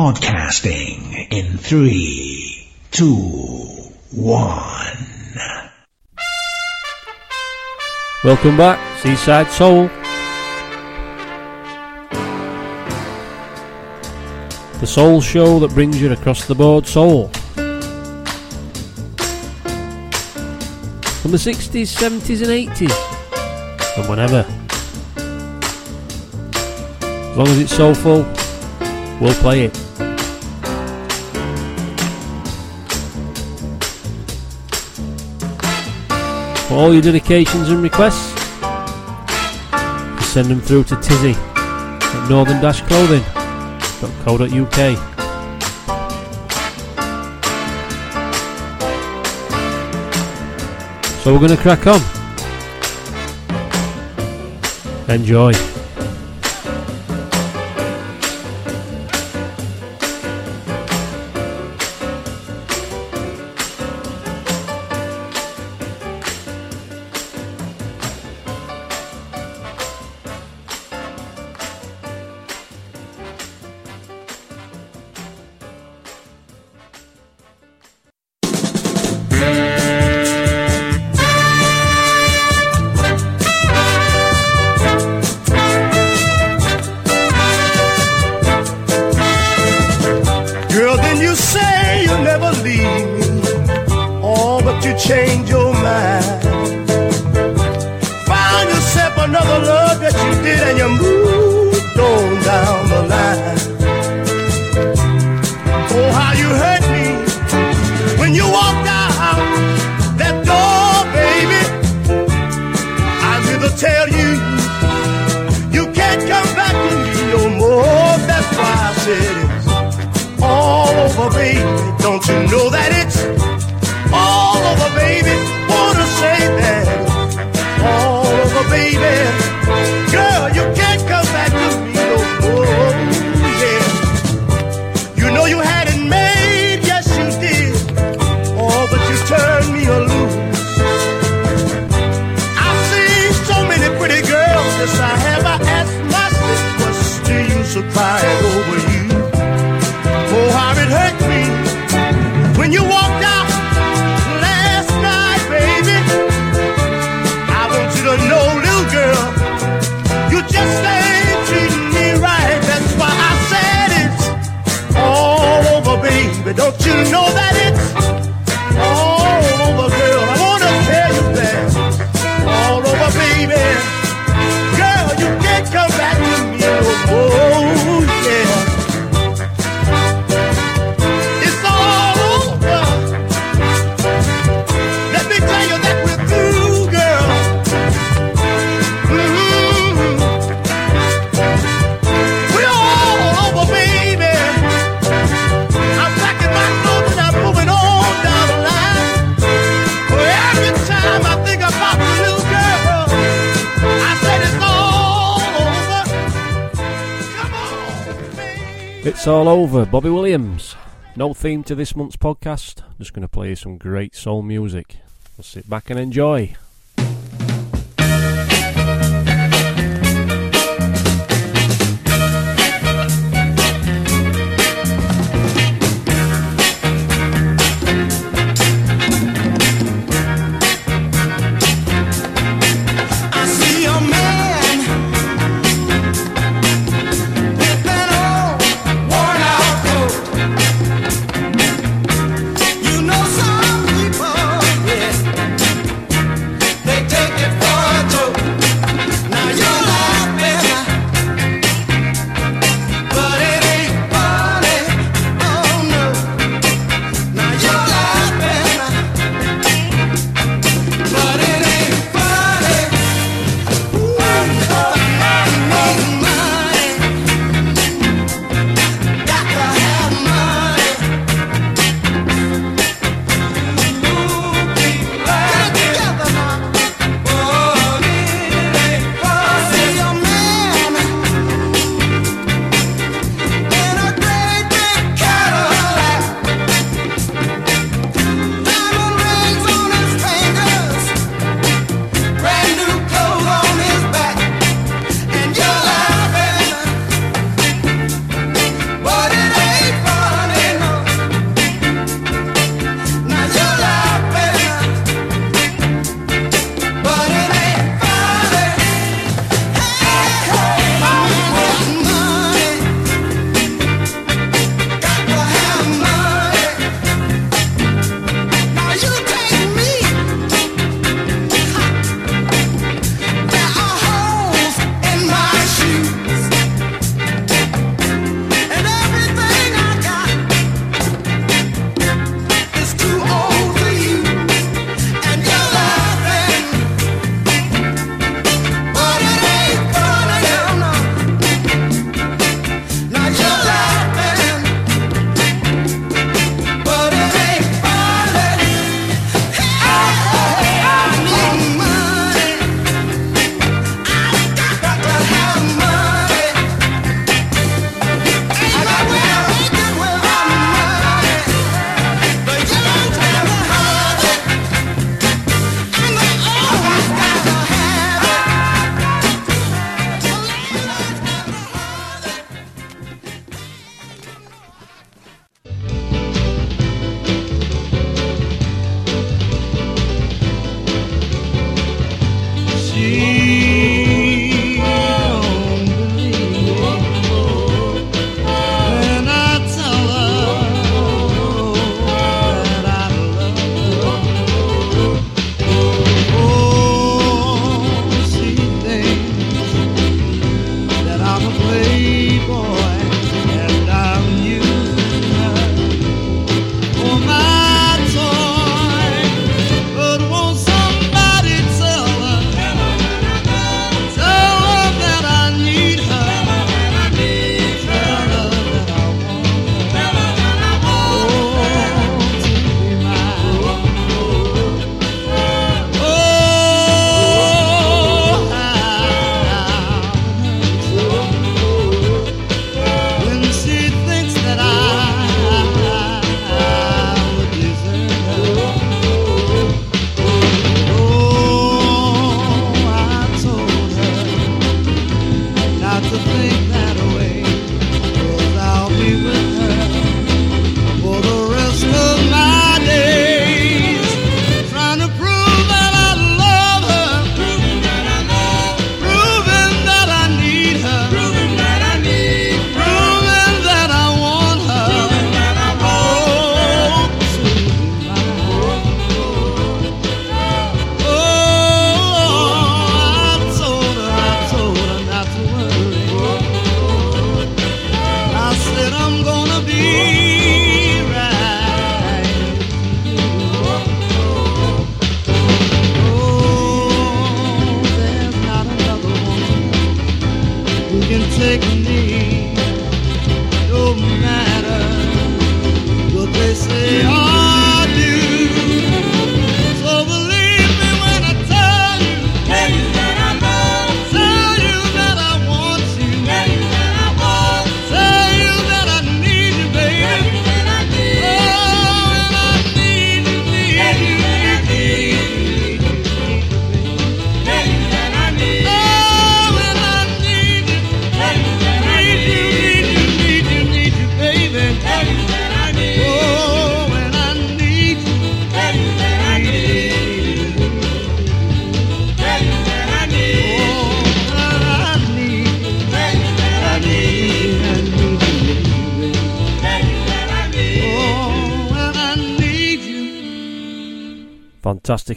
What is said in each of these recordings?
podcasting in three, two, one. Welcome back, Eastside Soul. The soul show that brings you across the board soul. From the 60s, 70s, and 80s, and whenever. As long as it's soulful, we'll play it. for all your dedications and requests. Send them through to Tizzy at northern-clothing.co.uk. So we're going to crack on. Enjoy. over, Bobby Williams. No theme to this month's podcast. Just going to play some great soul music. Sit back and enjoy.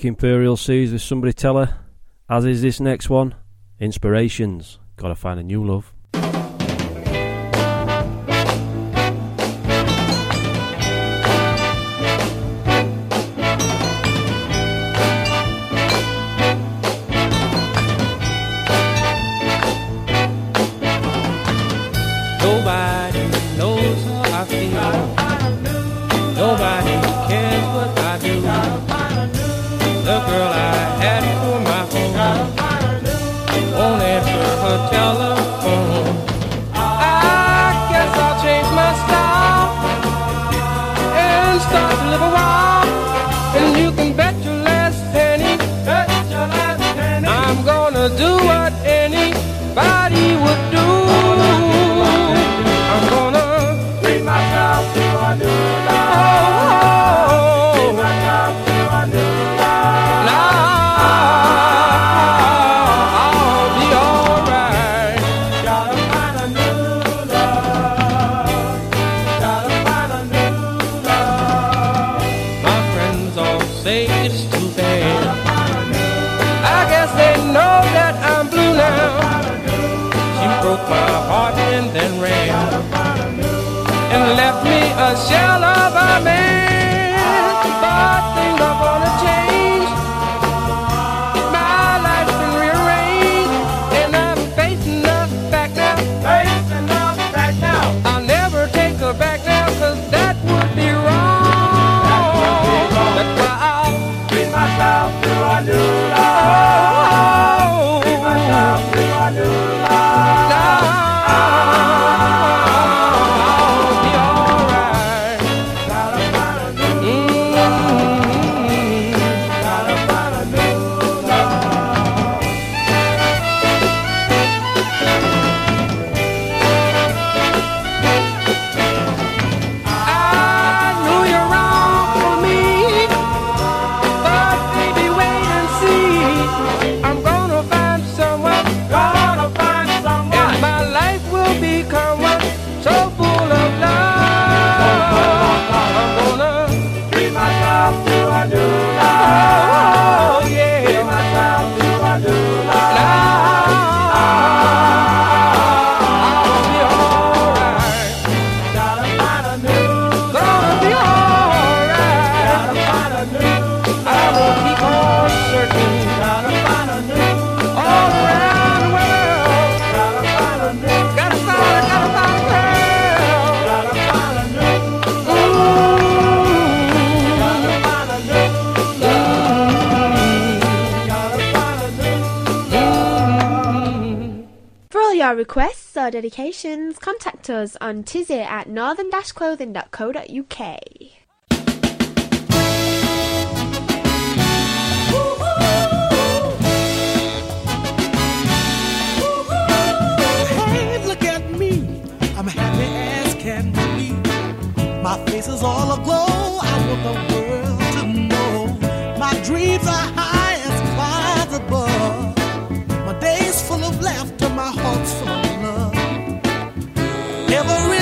Imperial Seas, Does somebody tell her? As is this next one Inspirations. Gotta find a new love. dedications, contact us on tizzy at northern-clothing.co.uk. My face is all aglow. I want the world to know my dreams are. Never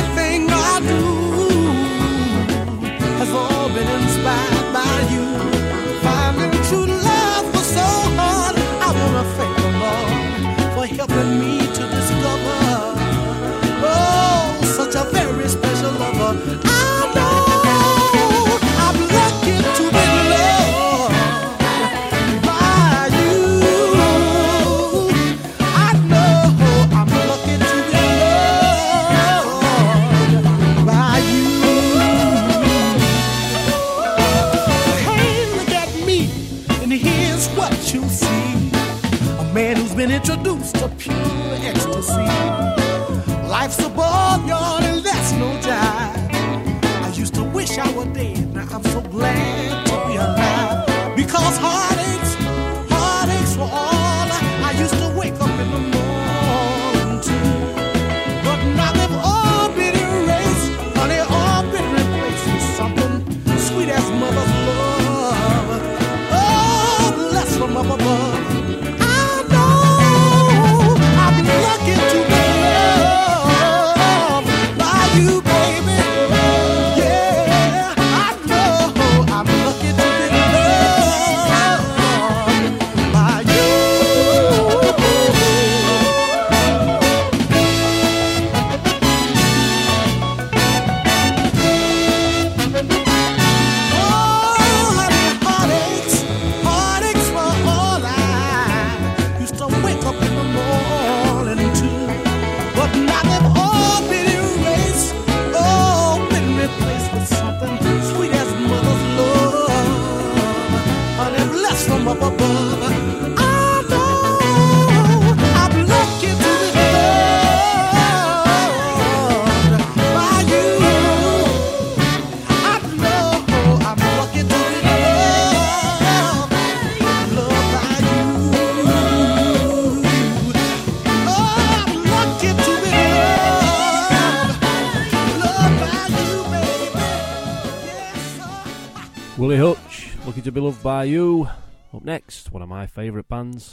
next, one of my favourite bands,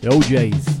the O'Jays.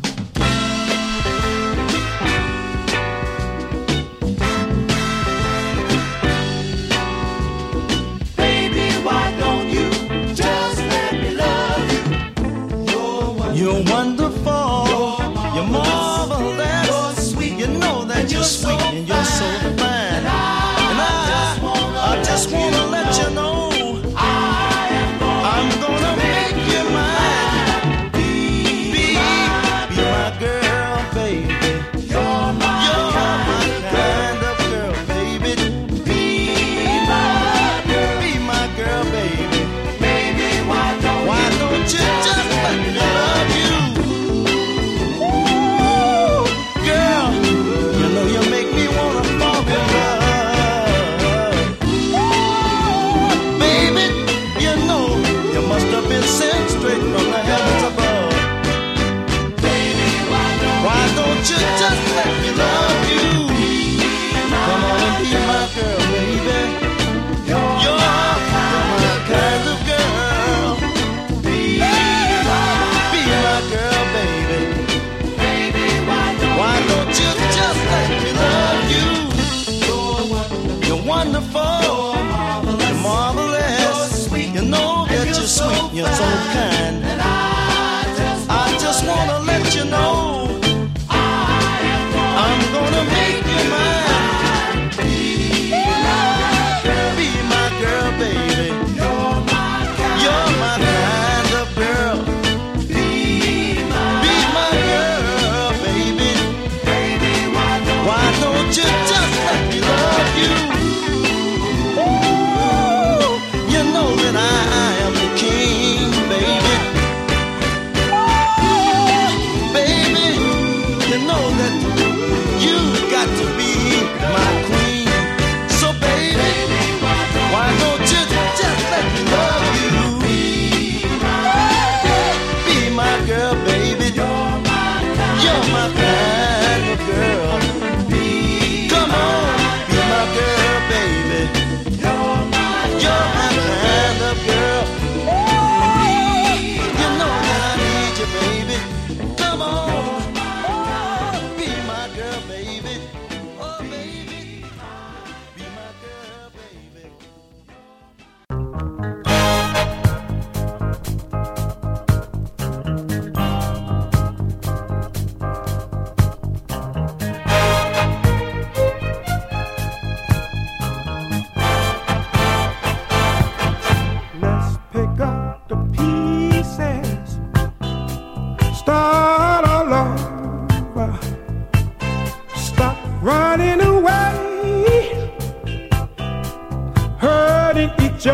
I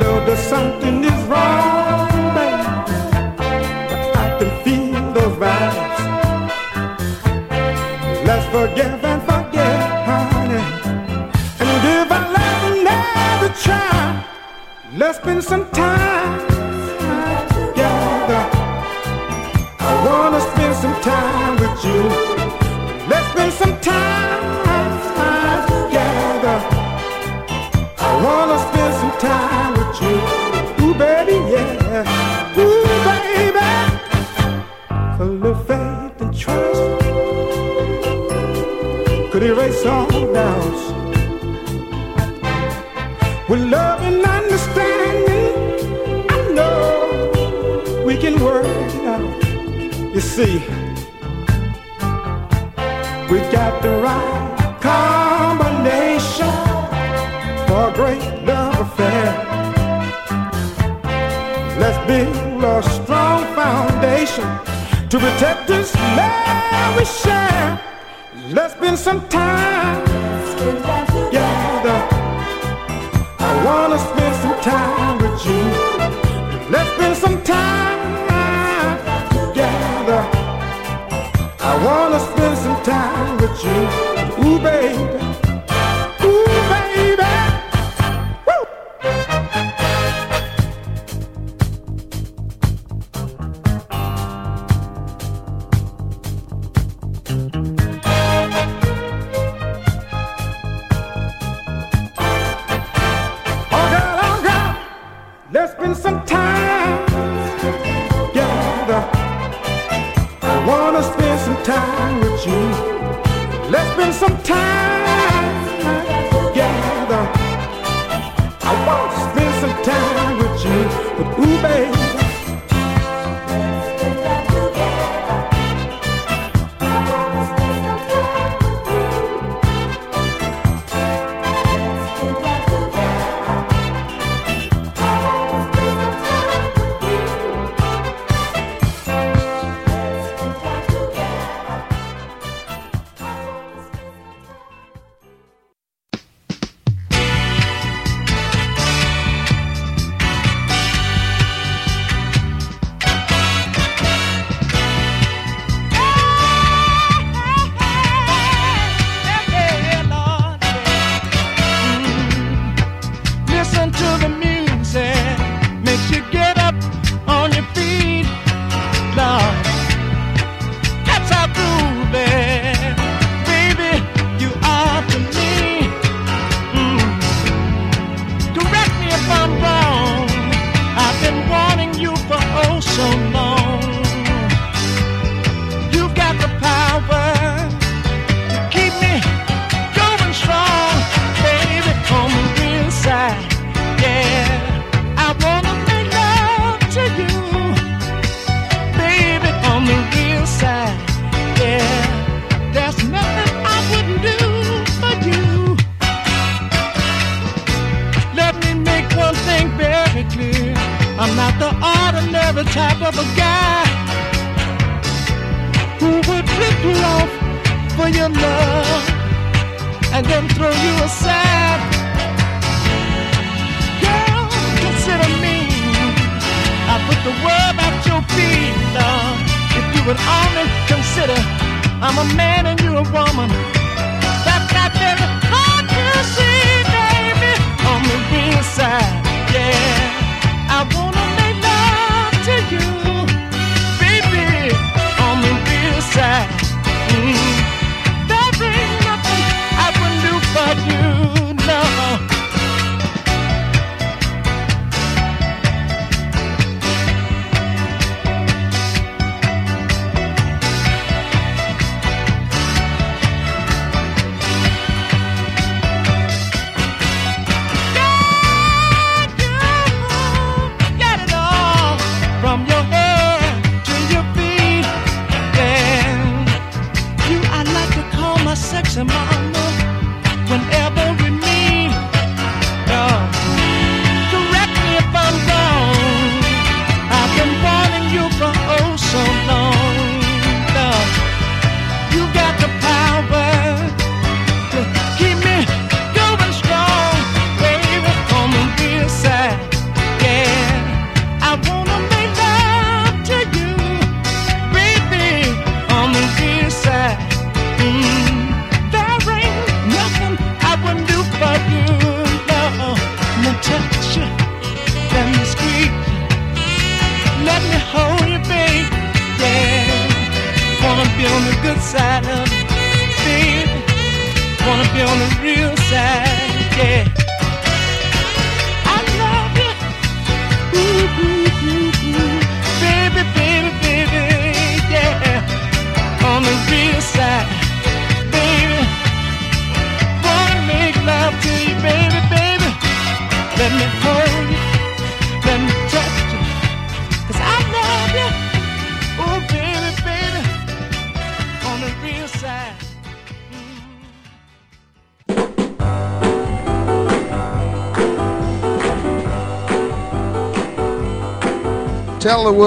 know that something is wrong, baby. I can feel those vibes. Let's forgive and forget, honey. And if our love never try. Let's spend some time. you. Ooh, baby, yeah. Ooh, baby. Full of faith and trust. Could erase all doubts. With love and understanding, I know we can work it out. You see. nation to protect this land we share. Let's spend some time together. I wanna spend some time with you. Let's spend some time together. I wanna spend some time with you, ooh baby.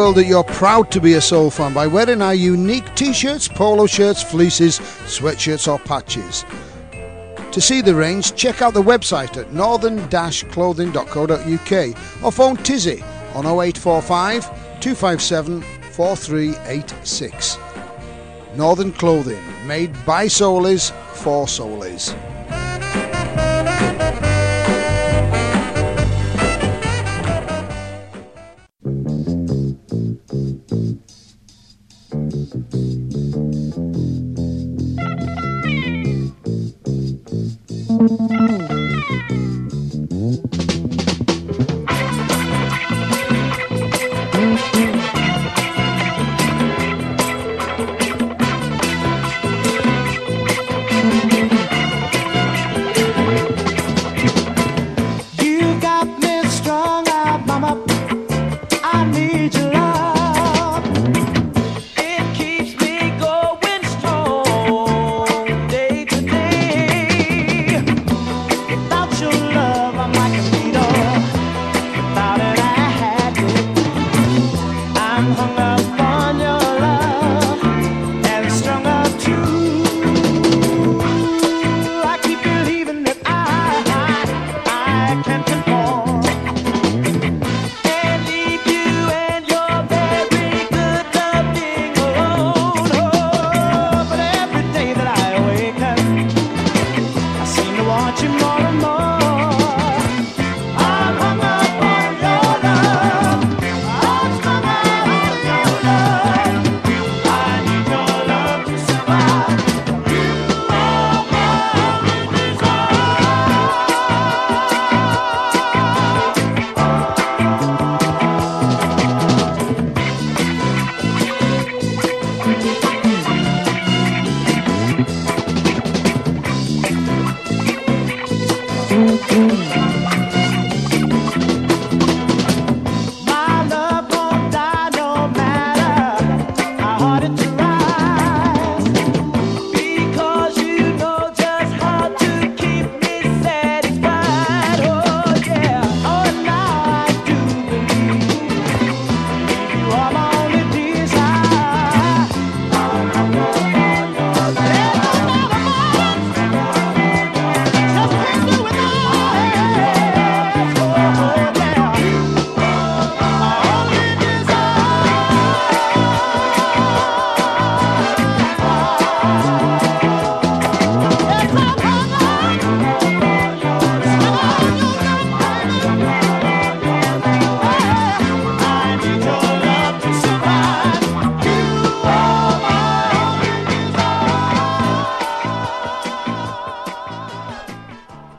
That you're proud to be a soul fan by wearing our unique t-shirts, polo shirts, fleeces, sweatshirts or patches. To see the range, check out the website at northern-clothing.co.uk or phone Tizzy on 0845 257 4386. Northern Clothing, made by Soulies for Soulies.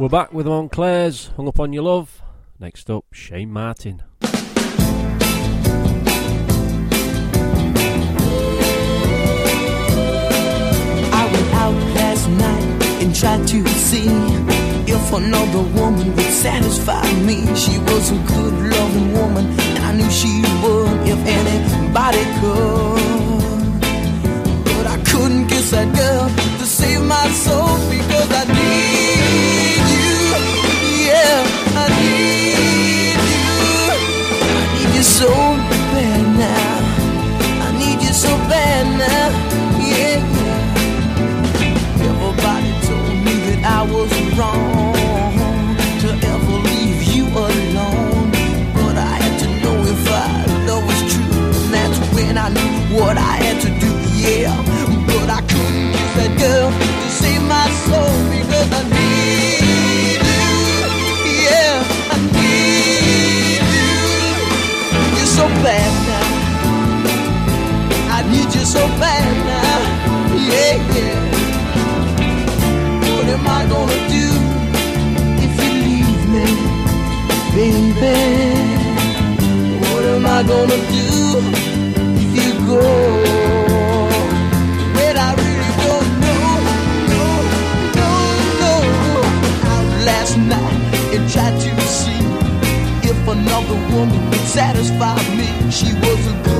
We're back with Montclair's Hung Up On Your Love. Next up, Shane Martin. I went out last night and tried to see if another woman would satisfy me. She was a good loving woman, and I knew she would if anybody could. But I couldn't kiss that girl to save my soul because I need so bad now. I need you so bad now. Yeah. Everybody told me that I was wrong to ever leave you alone. But I had to know if true. And that's when I knew what I had to do, so bad now. Yeah, yeah. What am I gonna do if you leave me, baby? What am I gonna do if you go? Well, I really don't know. No, no, no. Out last night and tried to see if another woman would satisfy me. She was a good.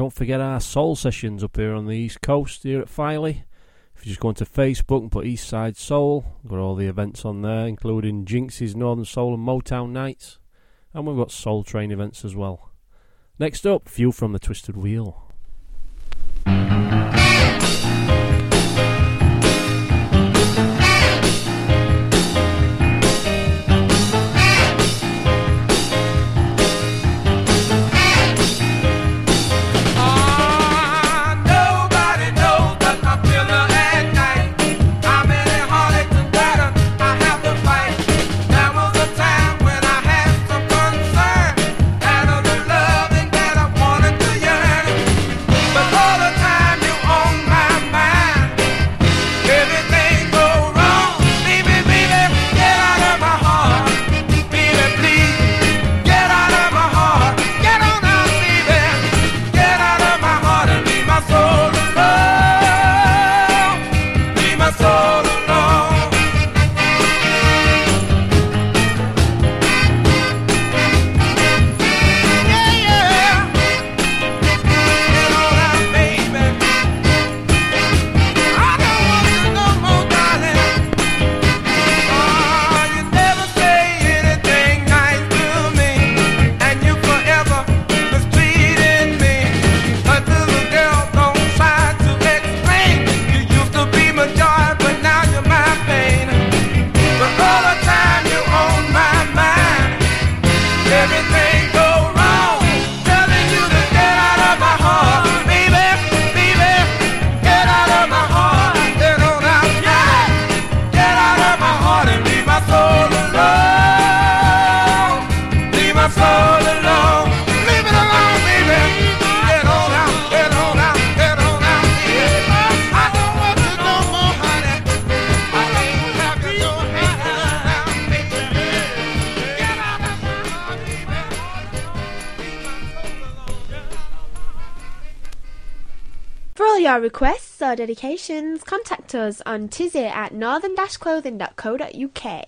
Don't forget our soul sessions up here on the East Coast here at Filey. If you just go onto Facebook and put East Side Soul, got all the events on there, including Jinx's Northern Soul and Motown Nights. And we've got Soul Train events as well. Next up, View from the Twisted Wheel. For all your requests or dedications, contact us on tizzy at northern-clothing.co.uk.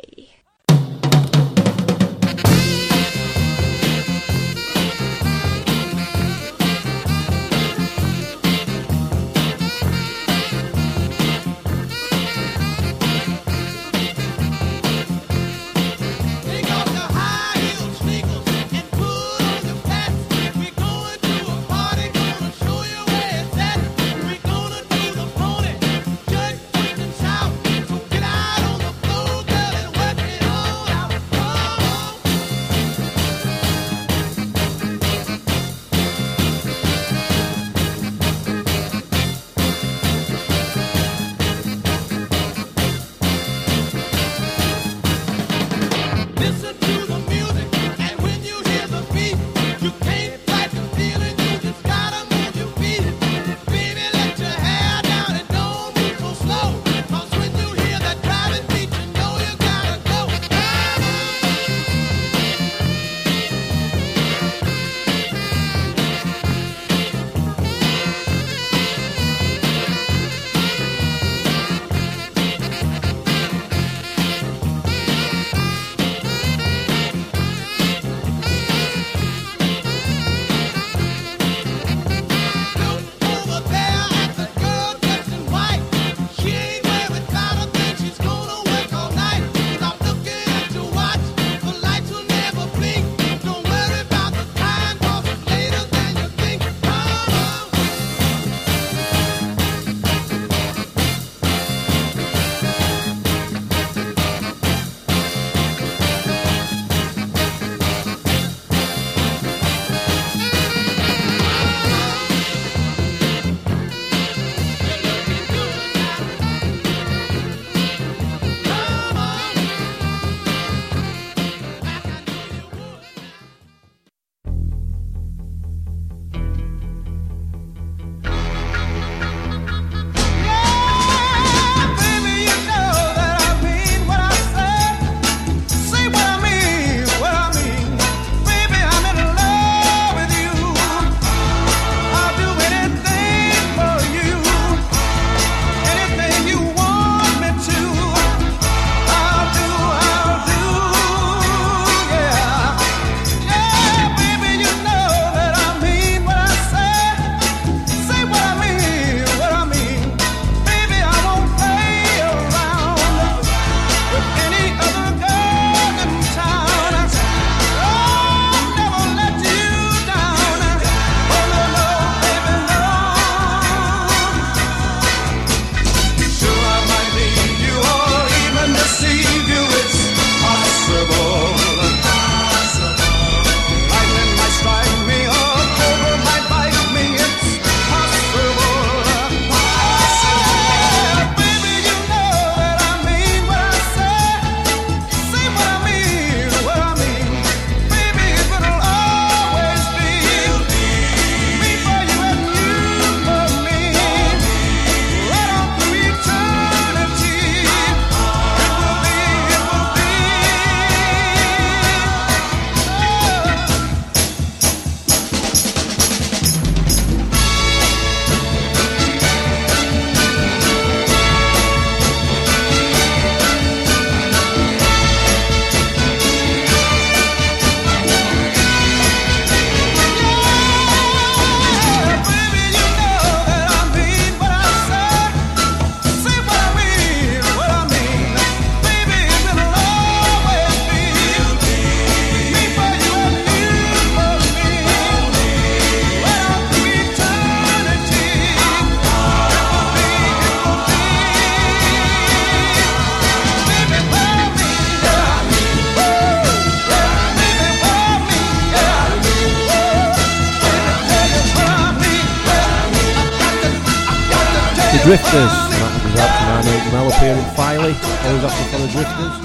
the Drifters. That was out to 98 Mel appearing Filey. Always after for the Drifters.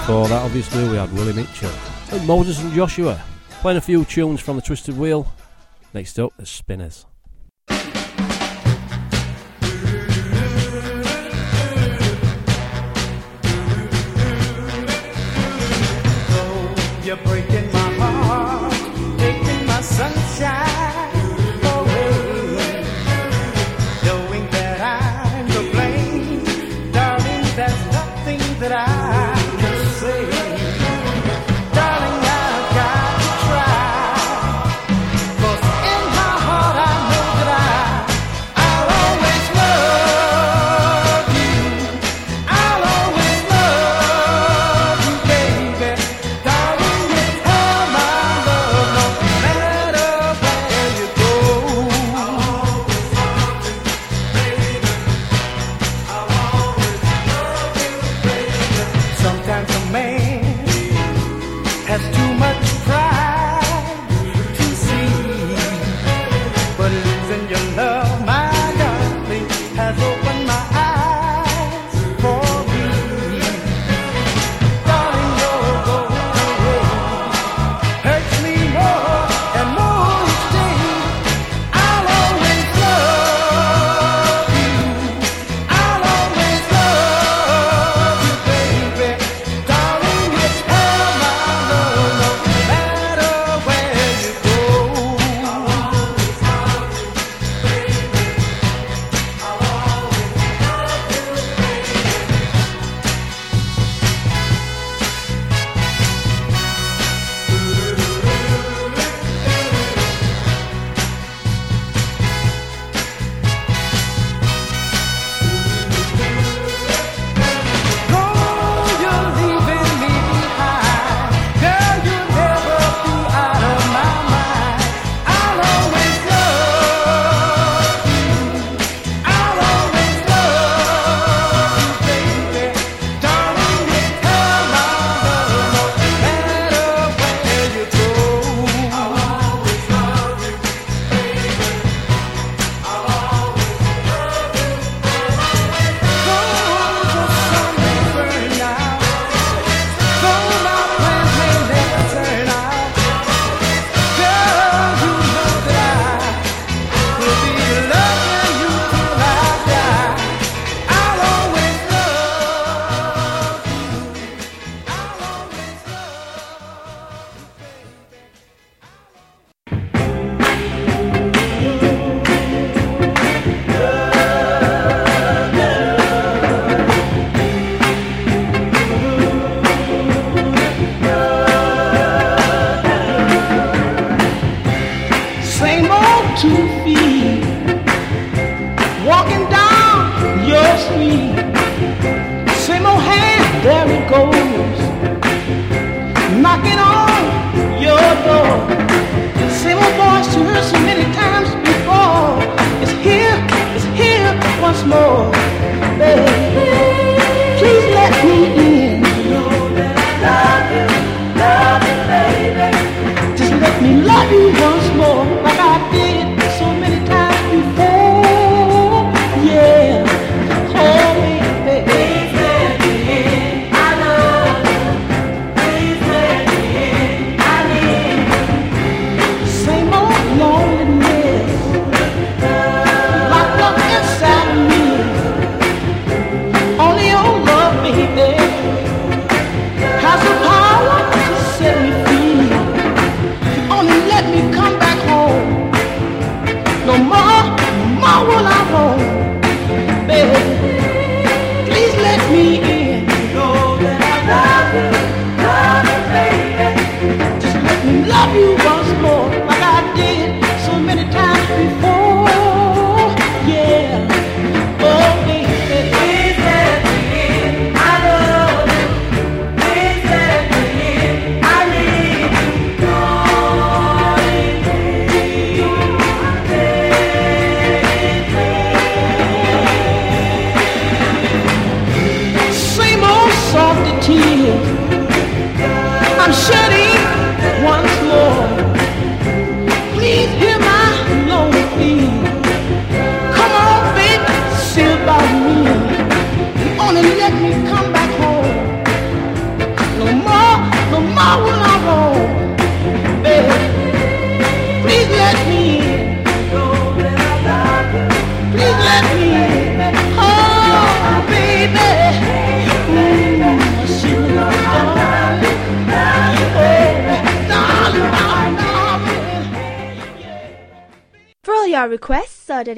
Before that, obviously, we had Willie Mitchell and Moses and Joshua playing a few tunes from the Twisted Wheel. Next up, the Spinners.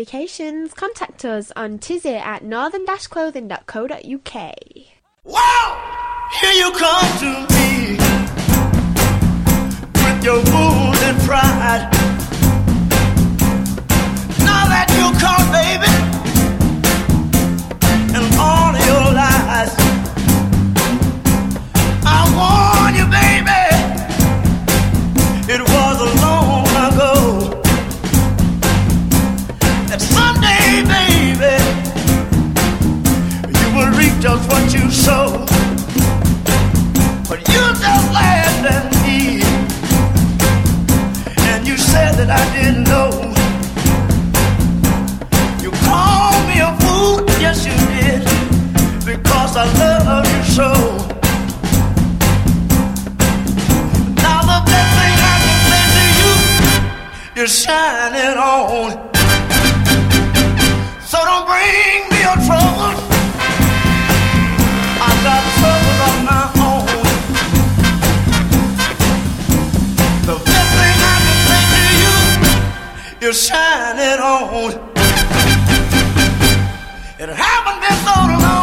Dedications, contact us on tizzy at northern-clothing.co.uk. Wow! Here you come to me with your wounds and pride. Now that you're caught, baby, and all your lies, I warn you, baby, just what you sow. But you just laughed at me. And you said that I didn't know. You called me a fool, yes you did. Because I love you so. Now the best thing I can say to you You're shining on. So don't bring me your trouble shining on. It haven't so long,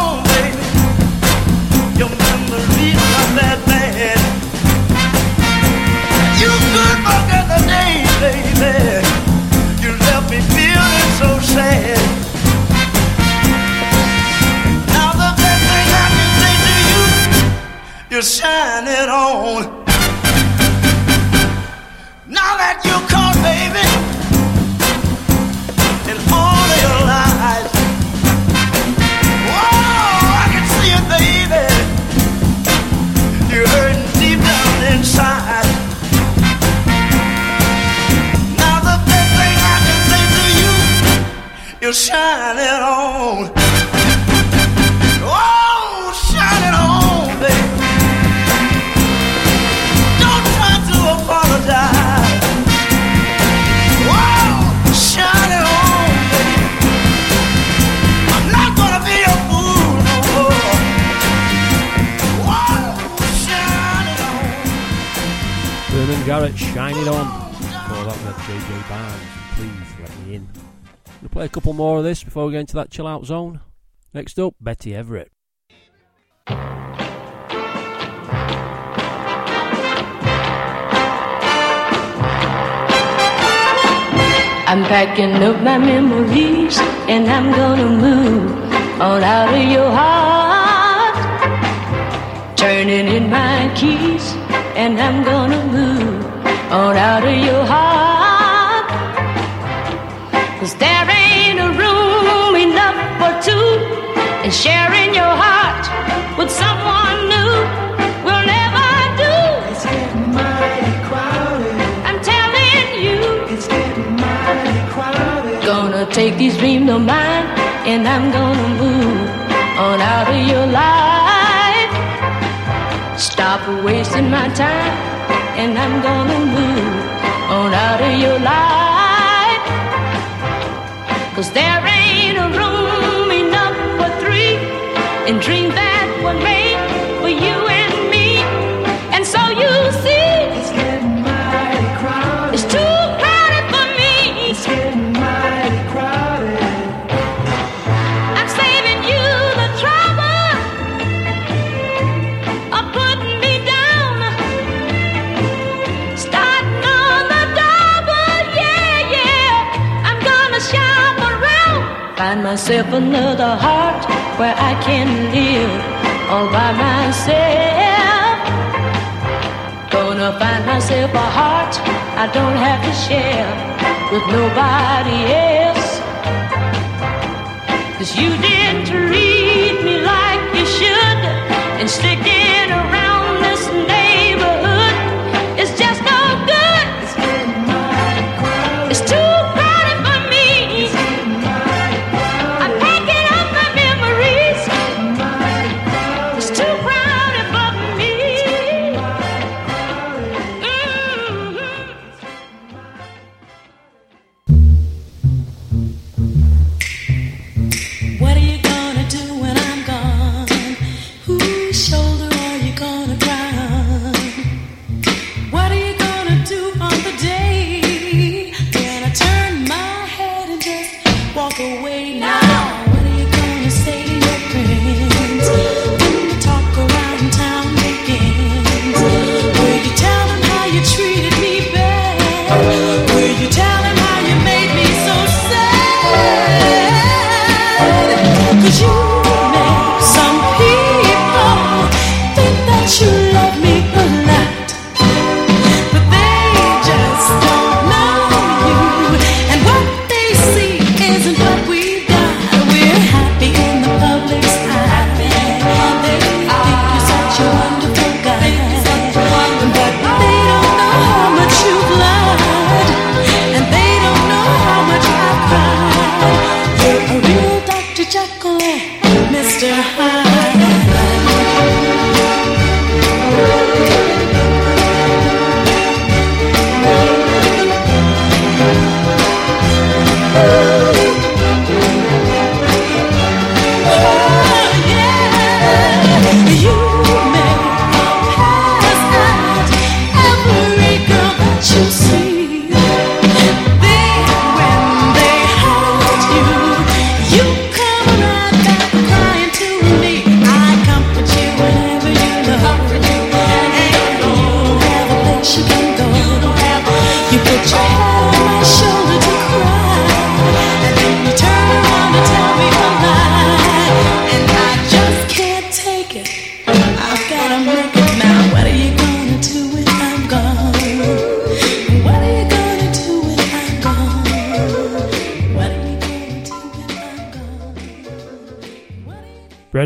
a couple more of this before we get into that chill out zone. Next up, Betty Everett. I'm packing up my memories and I'm gonna move on out of your heart. Turning in my keys and I'm gonna move on out of your heart. Cause two and sharing your heart with someone new will never do. It's getting mighty crowded. I'm telling you. It's getting mighty crowded. Gonna take these dreams of mine and I'm gonna move on out of your life. Stop wasting my time and I'm gonna move on out of your life. Cause there ain't a room enough for three and dreams that were made for you and me. And so you see, it's getting mighty crowded. It's too crowded for me. It's getting mighty crowded. I'm saving you the trouble of putting me down. Starting on the double, yeah, yeah. I'm gonna shop around. Find myself another heart where I can live all by myself. Gonna find myself a heart I don't have to share with nobody else. Cause you didn't treat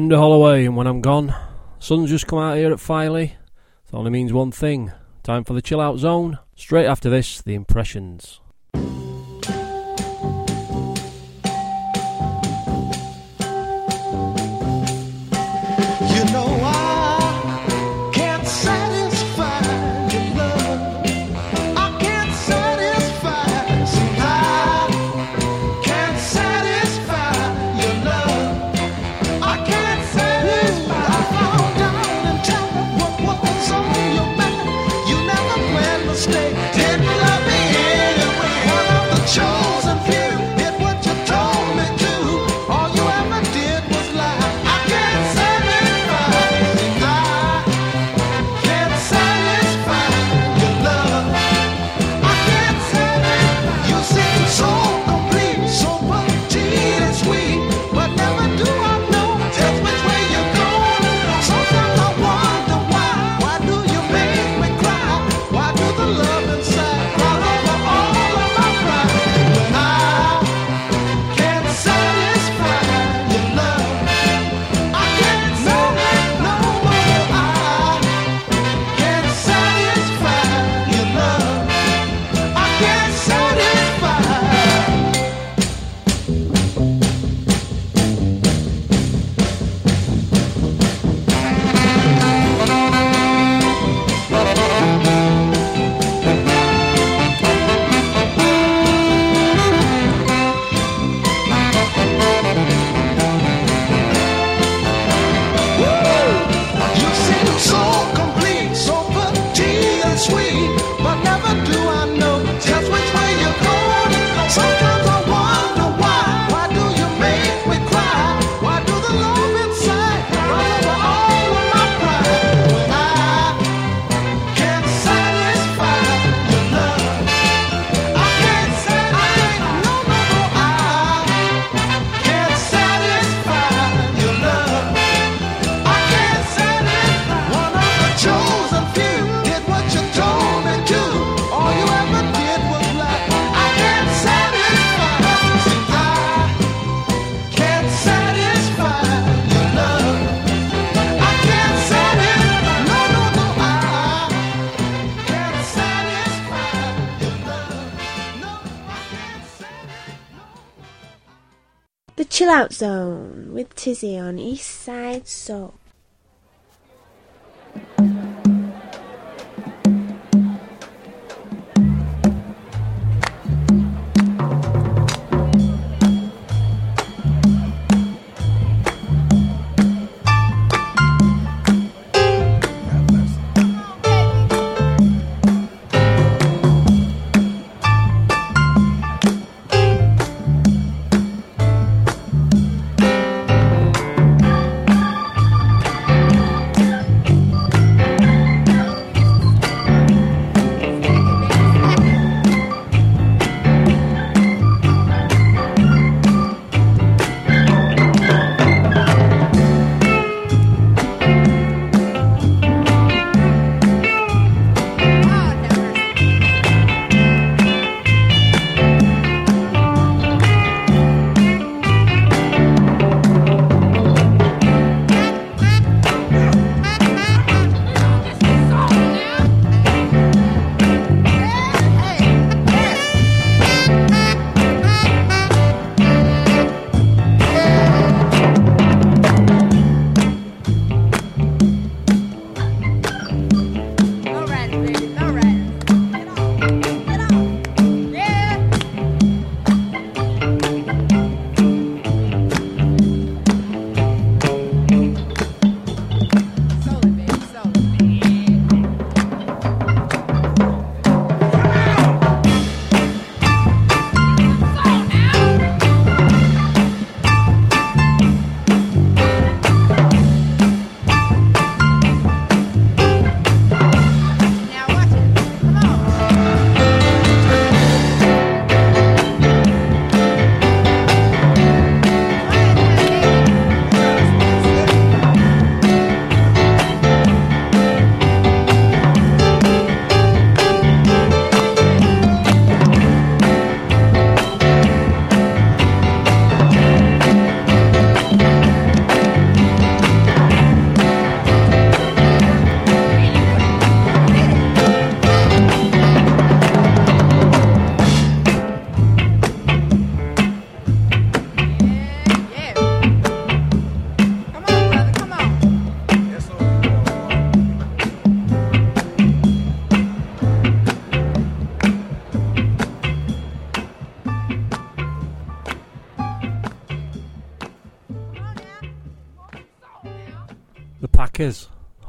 Brenda Holloway, and when I'm gone, sun's just come out here at Filey. It only means one thing time for the chill out zone. Straight after this, the impressions.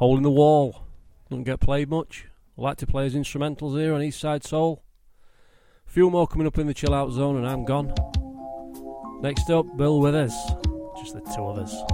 Hole in the Wall. Don't get played much. I like to play his instrumentals here on Eastside Soul. A few more coming up in the chill out zone, and I'm gone. Next up, Bill Withers. Just the two of us.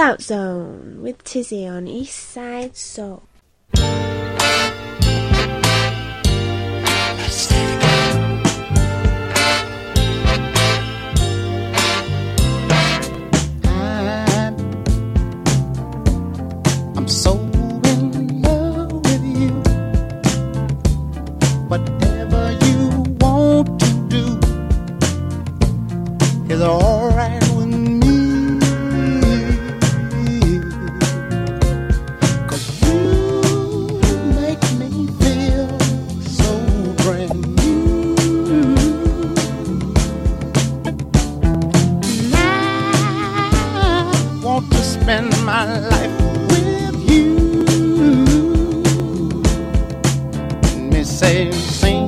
Chill Out Zone with Tizzy on Eastside Soul. sim sing.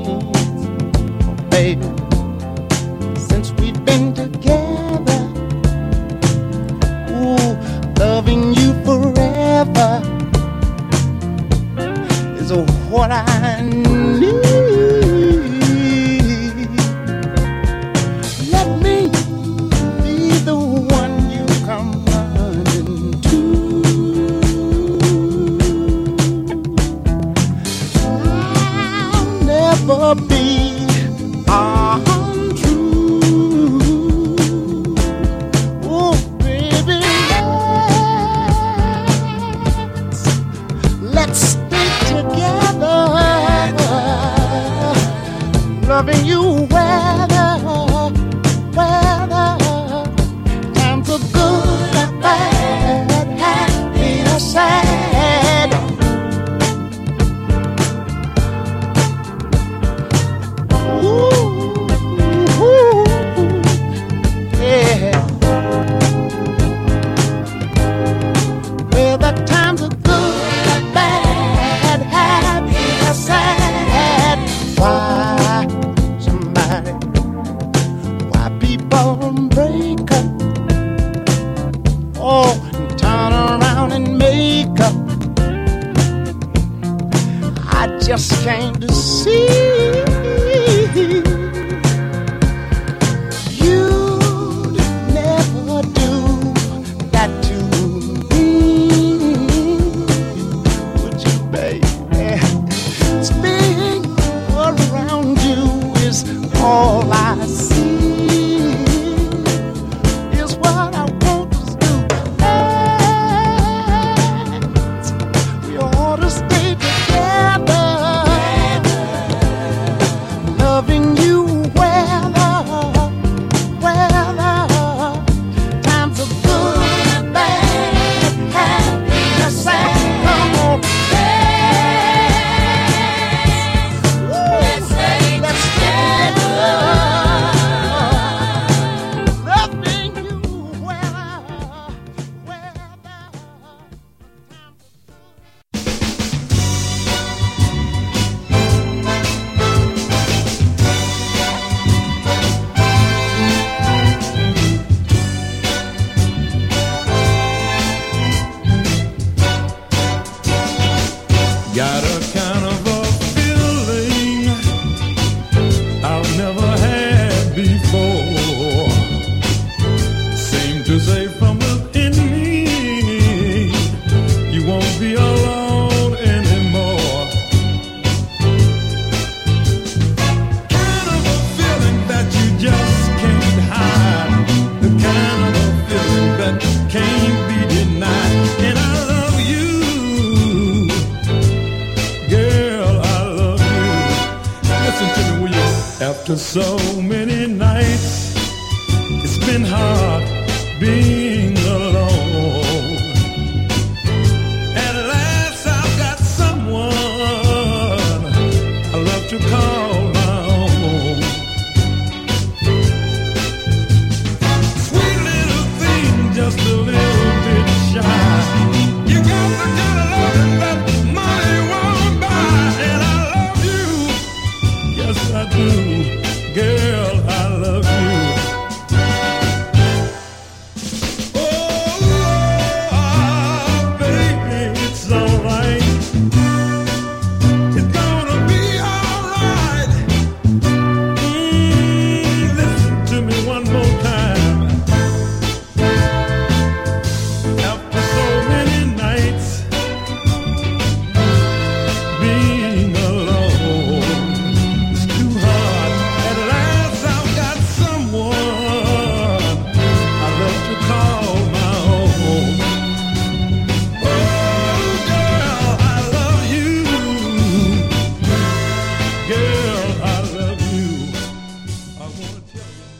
wanna tell you.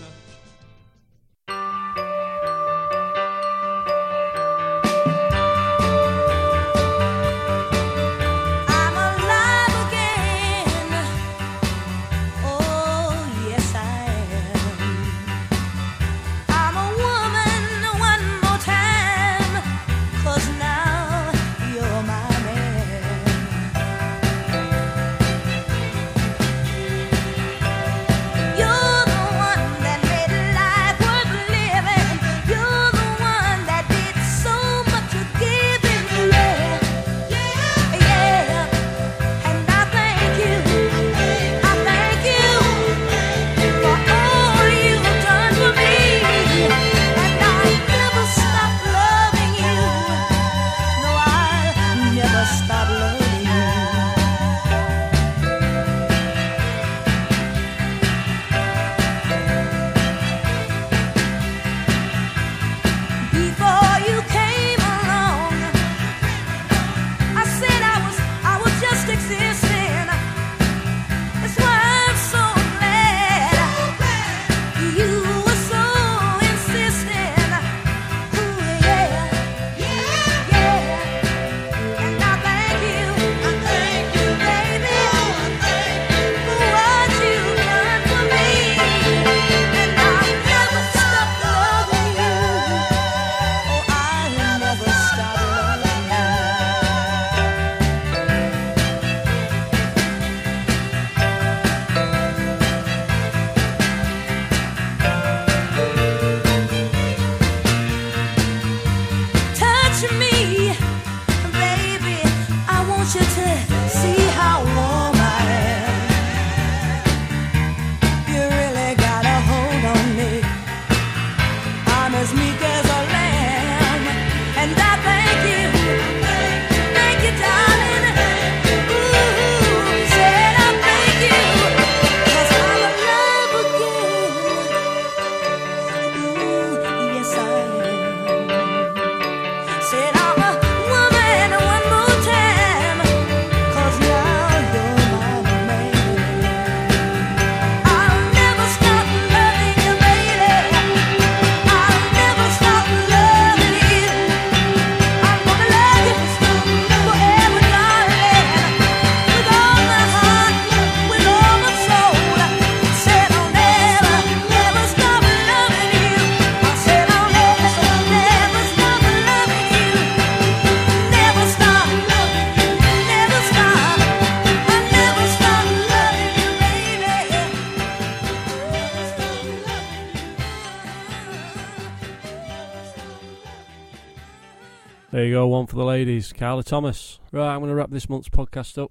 one for the ladies, Carla Thomas. Right, I'm going to wrap this month's podcast up.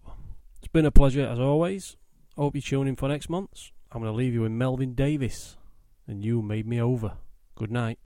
It's been a pleasure as always. Hope you tune in for next month's. I'm going to leave you with Melvin Davis, and you made me over. Good night.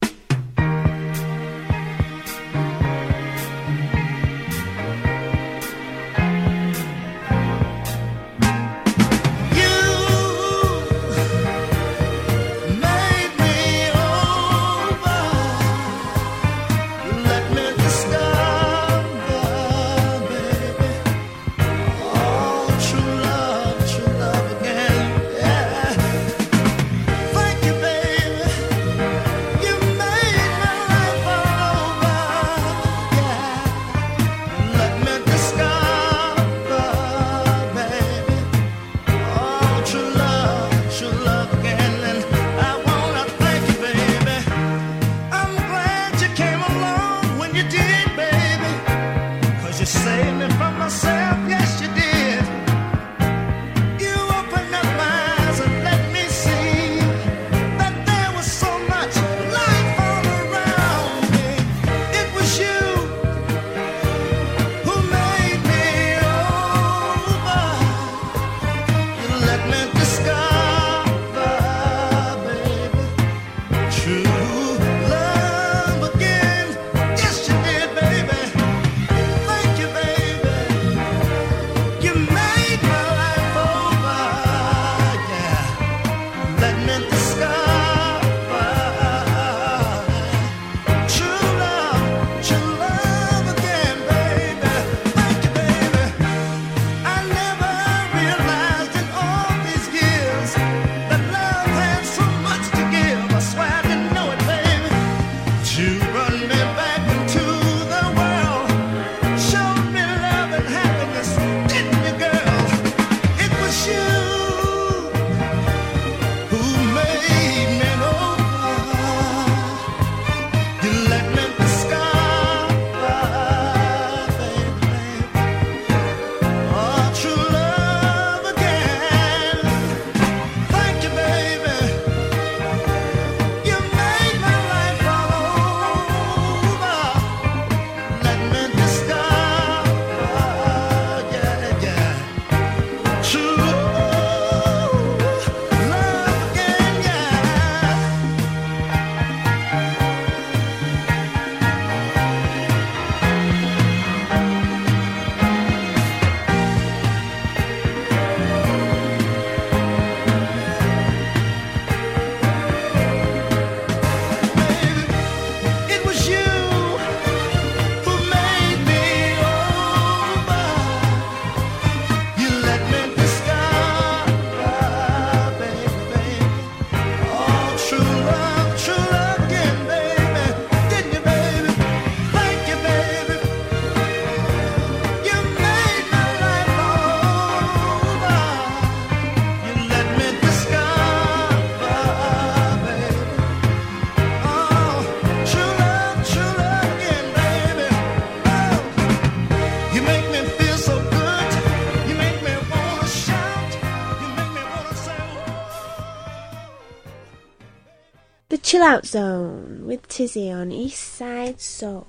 Chill Out Zone with Tizzy on Eastside Soul.